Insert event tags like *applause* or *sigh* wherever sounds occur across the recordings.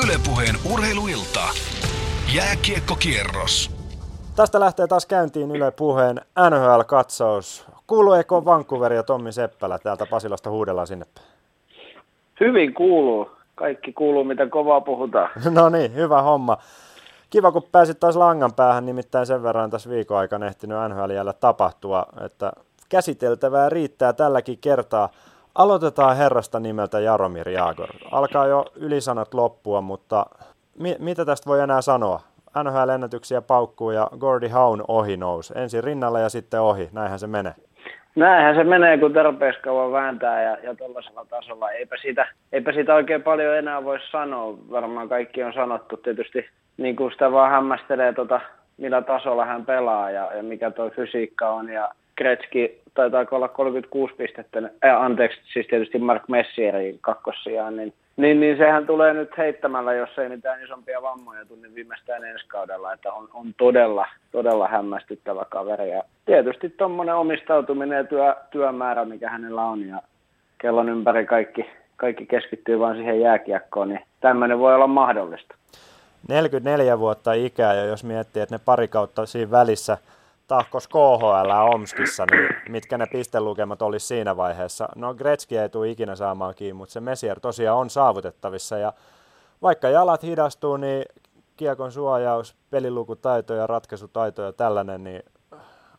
Ylepuheen urheiluilta. Jääkiekkokierros. Tästä lähtee taas käyntiin Yle Puheen NHL-katsaus. Kuuluuko Vancouver ja Tommi Seppälä täältä Pasilasta huudellaan sinne Hyvin kuuluu. Kaikki kuuluu, mitä kovaa puhutaan. *laughs* no niin, hyvä homma. Kiva, kun pääsit taas langan päähän, nimittäin sen verran tässä viikon aikana ehtinyt NHL tapahtua, että käsiteltävää riittää tälläkin kertaa. Aloitetaan herrasta nimeltä Jaromir Jagor. Alkaa jo ylisanat loppua, mutta mi- mitä tästä voi enää sanoa? NHL-ennätyksiä paukkuu ja Gordy Haun ohi nousi. Ensin rinnalla ja sitten ohi. Näinhän se menee. Näinhän se menee, kun tarpeeksi kauan vääntää ja, ja tuollaisella tasolla. Eipä sitä, eipä sitä oikein paljon enää voi sanoa. Varmaan kaikki on sanottu. Tietysti niin kuin sitä vaan hämmästelee, tota, millä tasolla hän pelaa ja, ja mikä tuo fysiikka on. Ja Kretski taitaa olla 36 pistettä, äh, anteeksi, siis tietysti Mark Messierin kakkossijaan, niin, niin, niin sehän tulee nyt heittämällä, jos ei mitään isompia vammoja tunne viimeistään ensi kaudella, että on, on todella, todella hämmästyttävä kaveri. Ja tietysti tuommoinen omistautuminen ja työ, työmäärä, mikä hänellä on, ja kellon ympäri kaikki, kaikki keskittyy vain siihen jääkiekkoon, niin tämmöinen voi olla mahdollista. 44 vuotta ikää, ja jos miettii, että ne pari kautta siinä välissä – tahkos KHL Omskissa, niin mitkä ne pistelukemat olisi siinä vaiheessa? No Gretzky ei tule ikinä saamaan kiinni, mutta se Messier tosiaan on saavutettavissa ja vaikka jalat hidastuu, niin kiekon suojaus, pelilukutaito ja ratkaisutaito ja tällainen, niin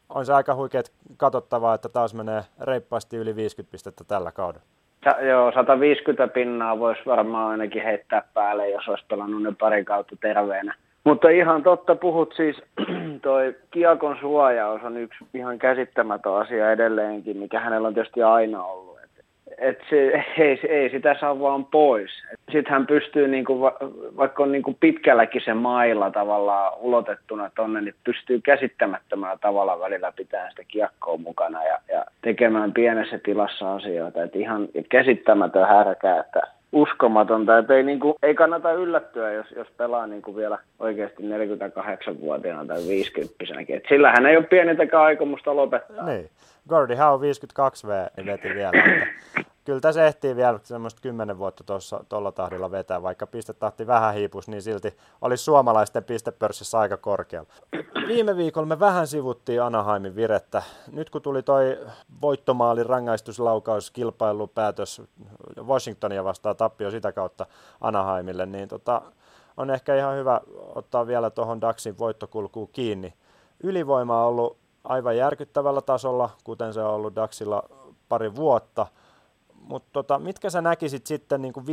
on se aika huikeet katsottavaa, että taas menee reippaasti yli 50 pistettä tällä kaudella. Sa- joo, 150 pinnaa voisi varmaan ainakin heittää päälle, jos olisi pelannut ne pari kautta terveenä. Mutta ihan totta puhut siis, *clears throat* toi kiekon suojaus on yksi ihan käsittämätön asia edelleenkin, mikä hänellä on tietysti aina ollut. Et, et se, ei, ei sitä saa vaan pois. Sitten hän pystyy, niinku, va, vaikka on niinku pitkälläkin se mailla tavallaan ulotettuna tonne, niin pystyy käsittämättömällä tavalla välillä pitämään sitä kiekkoa mukana ja, ja tekemään pienessä tilassa asioita. Et ihan käsittämätön härkä, että uskomatonta, että ei, niin kuin, ei kannata yllättyä, jos, jos pelaa niin kuin vielä oikeasti 48-vuotiaana tai 50 Et sillähän ei ole pienintäkään aikomusta lopettaa. Niin. Gordy Howe 52 V veti vielä. Että kyllä tässä ehtii vielä semmoista kymmenen vuotta tuolla tahdilla vetää, vaikka pistetahti vähän hiipus, niin silti olisi suomalaisten pistepörssissä aika korkealla. Viime viikolla me vähän sivuttiin Anaheimin virettä. Nyt kun tuli toi voittomaali rangaistuslaukaus kilpailupäätös Washingtonia vastaan tappio sitä kautta Anaheimille, niin tota, on ehkä ihan hyvä ottaa vielä tuohon Daxin voittokulkuun kiinni. Ylivoima on ollut aivan järkyttävällä tasolla, kuten se on ollut Daxilla pari vuotta – mutta tota, mitkä sä näkisit sitten niin kuin 5-5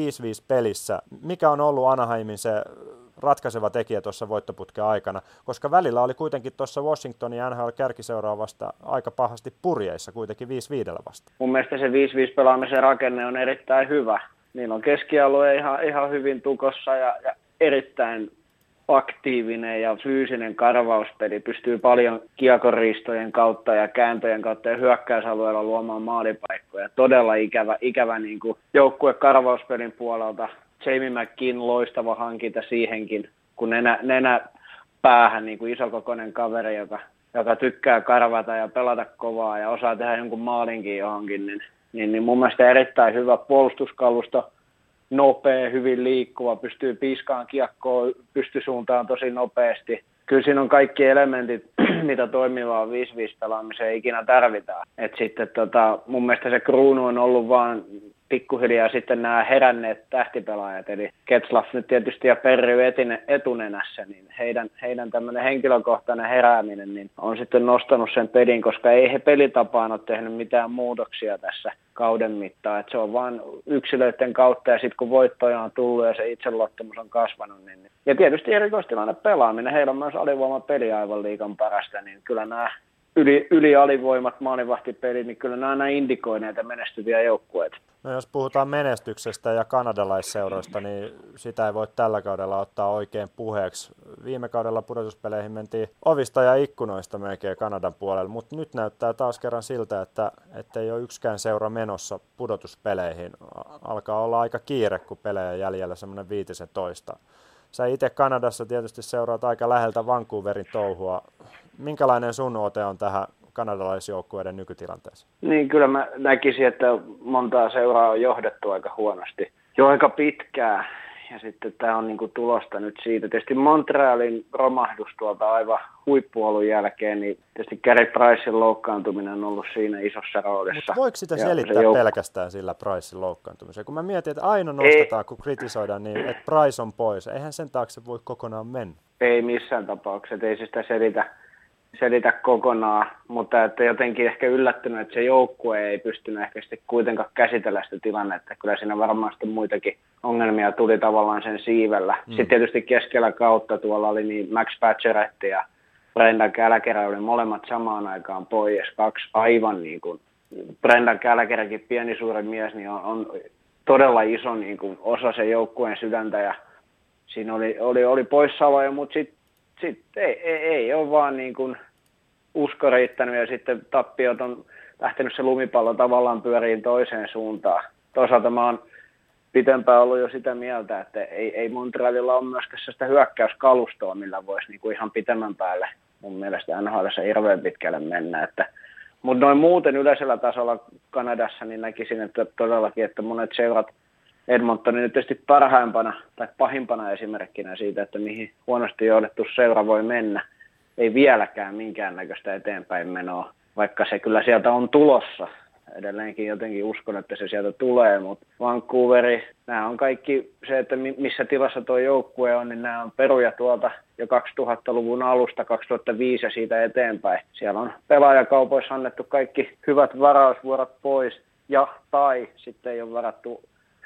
pelissä? Mikä on ollut Anaheimin se ratkaiseva tekijä tuossa voittoputken aikana? Koska välillä oli kuitenkin tuossa Washingtonin NHL kärkiseuraa vasta aika pahasti purjeissa kuitenkin 5-5 vasta. Mun mielestä se 5-5 pelaamisen rakenne on erittäin hyvä. Niillä on keskialue ihan, ihan hyvin tukossa ja, ja erittäin aktiivinen ja fyysinen karvauspeli pystyy paljon kiekoristojen kautta ja kääntöjen kautta ja hyökkäysalueella luomaan maalipaikkoja. Todella ikävä, ikävä niin kuin joukkue karvauspelin puolelta. Jamie McKinn loistava hankinta siihenkin, kun nenä, nenä päähän niin kuin isokokoinen kaveri, joka, joka tykkää karvata ja pelata kovaa ja osaa tehdä jonkun maalinkin johonkin, niin, niin, niin mun mielestä erittäin hyvä puolustuskalusto – nopea, hyvin liikkuva, pystyy piskaan kiekkoa pystysuuntaan tosi nopeasti. Kyllä siinä on kaikki elementit, *clears throat* mitä toimivaa 5-5 pelaamiseen ikinä tarvitaan. Et sitten tota, mun mielestä se kruunu on ollut vaan pikkuhiljaa sitten nämä heränneet tähtipelaajat, eli Ketslaff nyt tietysti ja Perry etunenässä, niin heidän, heidän tämmöinen henkilökohtainen herääminen niin on sitten nostanut sen pelin, koska ei he pelitapaan ole tehnyt mitään muutoksia tässä kauden mittaan. Et se on vain yksilöiden kautta ja sitten kun voittoja on tullut ja se itseluottamus on kasvanut, niin ja tietysti erikoistilanne pelaaminen, heillä on myös alivoima peli aivan liikan parasta, niin kyllä nämä yli, yli alivoimat maalivahtipeli, niin kyllä nämä on indikoi näitä menestyviä joukkueita. No jos puhutaan menestyksestä ja kanadalaisseuroista, niin sitä ei voi tällä kaudella ottaa oikein puheeksi. Viime kaudella pudotuspeleihin mentiin ovista ja ikkunoista melkein Kanadan puolella, mutta nyt näyttää taas kerran siltä, että, että ei ole yksikään seura menossa pudotuspeleihin. Alkaa olla aika kiire, kun pelejä jäljellä semmoinen viitisen toista. Sä itse Kanadassa tietysti seuraat aika läheltä Vancouverin touhua. Minkälainen sun ote on tähän kanadalaisjoukkueiden nykytilanteeseen? Niin, kyllä mä näkisin, että montaa seuraa on johdettu aika huonosti jo aika pitkää. ja sitten tämä on niin kuin tulosta nyt siitä. Tietysti Montrealin romahdus tuolta aivan huippuolun jälkeen, niin tietysti Gary Pricein loukkaantuminen on ollut siinä isossa roolissa. Mutta voiko sitä ja selittää jouk- pelkästään sillä Pricein loukkaantumiseen? Kun mä mietin, että aina nostetaan, Ei. kun kritisoidaan, niin että Price on pois. Eihän sen taakse voi kokonaan mennä. Ei missään tapauksessa, ei se sitä selitä selitä kokonaan, mutta että jotenkin ehkä yllättynyt, että se joukkue ei pystynyt ehkä sitten kuitenkaan käsitellä sitä tilannetta. Kyllä siinä varmaan sitten muitakin ongelmia tuli tavallaan sen siivellä. Mm. Sitten tietysti keskellä kautta tuolla oli niin Max Pacioretty ja Brendan Kälkerä oli molemmat samaan aikaan pois. Kaksi aivan niin kuin, Brendan Kälkeräkin pieni suuri mies, niin on, on todella iso niin kuin, osa sen joukkueen sydäntä ja siinä oli, oli, oli poissaoloja, mutta sitten sit ei, ei, ei ole vaan niin kuin usko riittänyt ja sitten tappiot on lähtenyt se lumipallo tavallaan pyöriin toiseen suuntaan. Toisaalta mä oon pitempään ollut jo sitä mieltä, että ei, ei Montrealilla ole myöskään sitä hyökkäyskalustoa, millä voisi niinku ihan pitemmän päälle mun mielestä NHL hirveän pitkälle mennä. Että, mutta noin muuten yleisellä tasolla Kanadassa niin näkisin, että todellakin, että monet seurat Edmontonin nyt tietysti parhaimpana tai pahimpana esimerkkinä siitä, että mihin huonosti johdettu seura voi mennä. Ei vieläkään minkäännäköistä eteenpäin menoa, vaikka se kyllä sieltä on tulossa edelleenkin jotenkin uskon, että se sieltä tulee, mutta Vancouveri, nämä on kaikki se, että missä tilassa tuo joukkue on, niin nämä on peruja tuolta jo 2000-luvun alusta, 2005 ja siitä eteenpäin. Siellä on pelaajakaupoissa annettu kaikki hyvät varausvuorot pois ja tai sitten ei ole varattu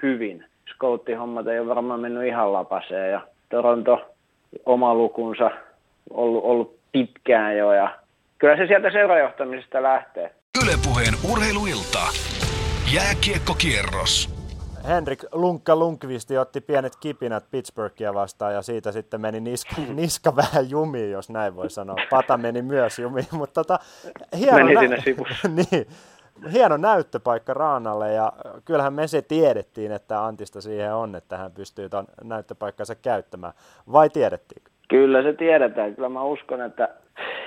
hyvin. Scouttihommat ei ole varmaan mennyt ihan lapaseen ja Toronto oma lukunsa ollut, ollut pitkään jo ja kyllä se sieltä seurajohtamisesta lähtee. Ylepuheen urheiluilta. Jääkiekkokierros. Henrik Lunkka Lunkvisti otti pienet kipinät Pittsburghia vastaan ja siitä sitten meni niska, *laughs* niska vähän jumiin, jos näin voi sanoa. Pata meni myös jumiin, mutta tota, hieno, meni sinne *laughs* niin, hieno näyttöpaikka Raanalle ja kyllähän me se tiedettiin, että Antista siihen on, että hän pystyy tuon näyttöpaikkansa käyttämään. Vai tiedettiin? Kyllä se tiedetään. Kyllä mä uskon, että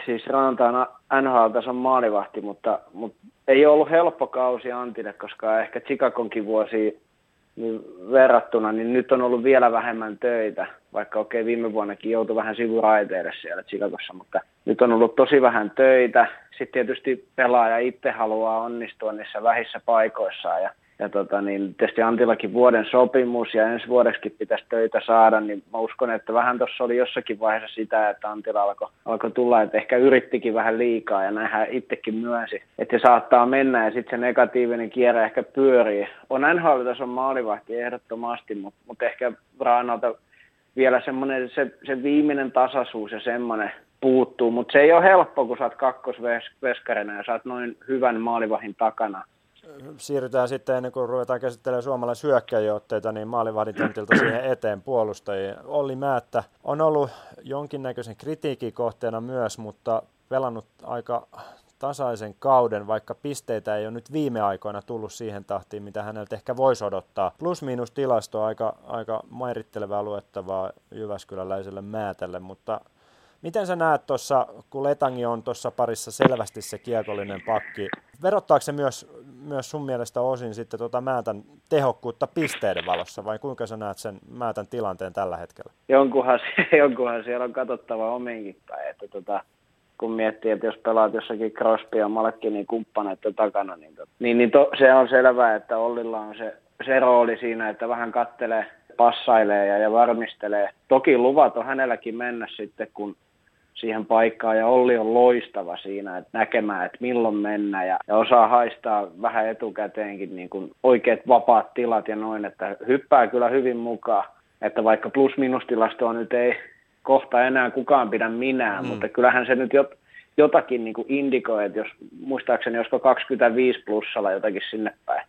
siis Ranta on NHL-tason maalivahti, mutta, mutta ei ollut helppo kausi Antille, koska ehkä Chicagonkin vuosi niin verrattuna, niin nyt on ollut vielä vähemmän töitä, vaikka okei okay, viime vuonnakin joutui vähän sivuraiteille siellä Chicagossa, mutta nyt on ollut tosi vähän töitä. Sitten tietysti pelaaja itse haluaa onnistua niissä vähissä paikoissaan ja ja tota, niin tietysti Antillakin vuoden sopimus ja ensi vuodeksi pitäisi töitä saada, niin mä uskon, että vähän tuossa oli jossakin vaiheessa sitä, että Antila alkoi alko tulla, että ehkä yrittikin vähän liikaa ja näinhän itsekin myönsi, että se saattaa mennä ja sitten se negatiivinen kierre ehkä pyörii. On nhl on maalivahti ehdottomasti, mutta, mutta ehkä Raanalta vielä semmoinen se, se viimeinen tasaisuus ja semmoinen puuttuu, mutta se ei ole helppo, kun sä oot kakkosveskarina ja sä oot noin hyvän maalivahin takana siirrytään sitten ennen kuin ruvetaan käsittelemään suomalaishyökkäjäotteita, niin maalivahdin siihen eteen puolustajiin. Olli Määttä on ollut jonkinnäköisen kritiikin kohteena myös, mutta pelannut aika tasaisen kauden, vaikka pisteitä ei ole nyt viime aikoina tullut siihen tahtiin, mitä häneltä ehkä voisi odottaa. Plus-miinus tilasto aika, aika mairittelevää luettavaa Jyväskyläläiselle Määtälle, mutta Miten sä näet tuossa, kun Letangi on tuossa parissa selvästi se kiekollinen pakki, verottaako se myös, myös sun mielestä osin sitten tuota Määtän tehokkuutta pisteiden valossa, vai kuinka sä näet sen Määtän tilanteen tällä hetkellä? Jonkunhan, *laughs* jonkunhan siellä on katsottava omiinkin päin, että tota, kun miettii, että jos pelaat jossakin Crosby ja Malkkinin kumppaneiden takana, niin, to, niin, niin to, se on selvää, että Ollilla on se, se rooli siinä, että vähän kattelee, passailee ja, ja varmistelee. Toki luvat on hänelläkin mennä sitten, kun siihen paikkaan ja Olli on loistava siinä, että näkemään, että milloin mennä ja, ja osaa haistaa vähän etukäteenkin niin kuin oikeat vapaat tilat ja noin, että hyppää kyllä hyvin mukaan, että vaikka plus-minus-tilastoa nyt ei kohta enää kukaan pidä minään, mm. mutta kyllähän se nyt jot, jotakin niin kuin indikoi, että jos muistaakseni josko 25 plussalla jotakin sinne päin.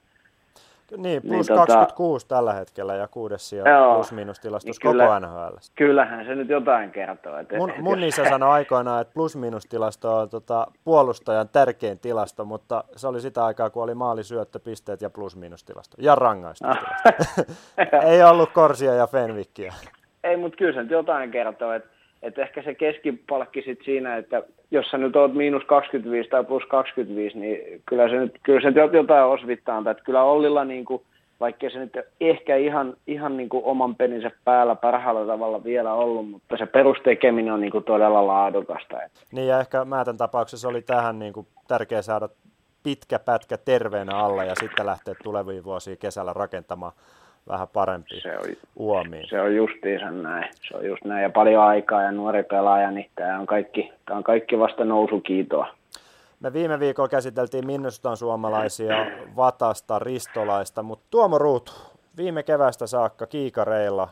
Niin, plus niin, 26 tota, tällä hetkellä ja kuudes sija plus miinus tilastus niin koko NHL. Kyllähän se nyt jotain kertoo. Että mun, mun isä sanoi aikoinaan, että plus miinus tilasto on tota, puolustajan tärkein tilasto, mutta se oli sitä aikaa, kun oli maalisyöttöpisteet ja plus miinus tilasto ja rangaistustilasto. *laughs* Ei ollut Korsia ja Fenvikkiä. Ei, mutta kyllä se nyt jotain kertoo, että että ehkä se keskipalkki sit siinä, että jos sä nyt oot miinus 25 tai plus 25, niin kyllä se nyt, kyllä se nyt jotain osvittaa. Että kyllä Ollilla niin kuin vaikkei se nyt ehkä ihan, ihan niin kuin oman pelinsä päällä parhaalla tavalla vielä ollut, mutta se perustekeminen on niin kuin todella laadukasta. Niin ja ehkä Määtän tapauksessa oli tähän niin kuin tärkeä saada pitkä pätkä terveenä alla ja sitten lähteä tuleviin vuosiin kesällä rakentamaan vähän parempi se on, uomiin. Se on justiinsa näin. Se on just näin. Ja paljon aikaa ja nuori pelaaja, niin tämä on kaikki, tämä on kaikki vasta nousukiitoa. Me viime viikolla käsiteltiin Minnustan suomalaisia, Vatasta, Ristolaista, mutta Tuomo Ruutu, viime kevästä saakka kiikareilla,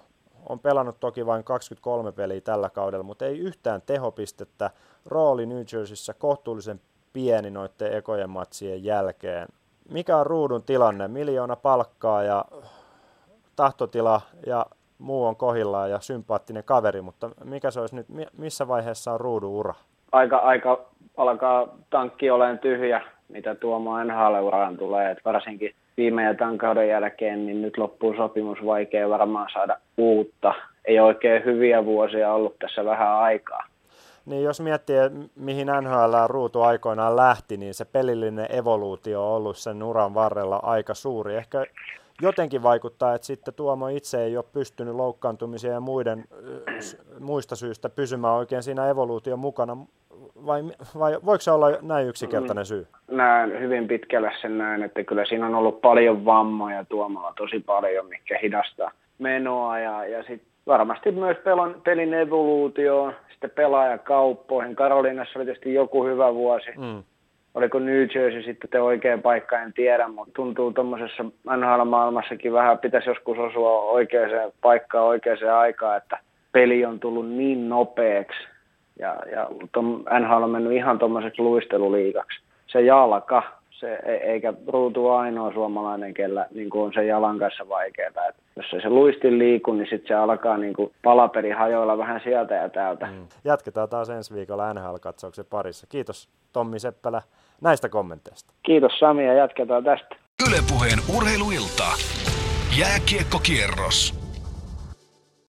on pelannut toki vain 23 peliä tällä kaudella, mutta ei yhtään tehopistettä. Rooli New Jerseyssä kohtuullisen pieni noiden ekojen matsien jälkeen. Mikä on ruudun tilanne? Miljoona palkkaa ja tahtotila ja muu on kohillaan ja sympaattinen kaveri, mutta mikä se olisi nyt, missä vaiheessa on ruudun ura? Aika, aika alkaa tankki olemaan tyhjä, mitä Tuomo nhl tulee, että varsinkin viime ja tämän kauden jälkeen, niin nyt loppuu sopimus, vaikea varmaan saada uutta. Ei oikein hyviä vuosia ollut tässä vähän aikaa. Niin jos miettii, mihin NHL ruutu aikoinaan lähti, niin se pelillinen evoluutio on ollut sen uran varrella aika suuri. Ehkä jotenkin vaikuttaa, että sitten Tuomo itse ei ole pystynyt loukkaantumisia ja muiden, muista syistä pysymään oikein siinä evoluution mukana. Vai, vai voiko se olla näin yksinkertainen syy? Näen hyvin pitkälle sen näin, että kyllä siinä on ollut paljon vammoja Tuomalla tosi paljon, mikä hidastaa menoa ja, ja sitten varmasti myös pelon, pelin evoluutio, sitten pelaajakauppoihin. Karoliinassa oli tietysti joku hyvä vuosi. Mm oliko New Jersey sitten te oikea paikka, en tiedä, mutta tuntuu tuommoisessa NHL-maailmassakin vähän pitäisi joskus osua oikeaan paikkaan oikeaan aikaan, että peli on tullut niin nopeaksi ja, ja tom, NHL on mennyt ihan tuommoiseksi luisteluliikaksi. Se jalka, se, e, eikä ruutu ainoa suomalainen, kellä niin on se jalan kanssa vaikeaa. Et jos ei se luistin liiku, niin sitten se alkaa niin kuin palaperi hajoilla vähän sieltä ja täältä. Mm. Jatketaan taas ensi viikolla NHL-katsauksen parissa. Kiitos Tommi Seppälä näistä kommenteista. Kiitos Sami ja jatketaan tästä. Ylepuheen urheiluilta. Jääkiekkokierros.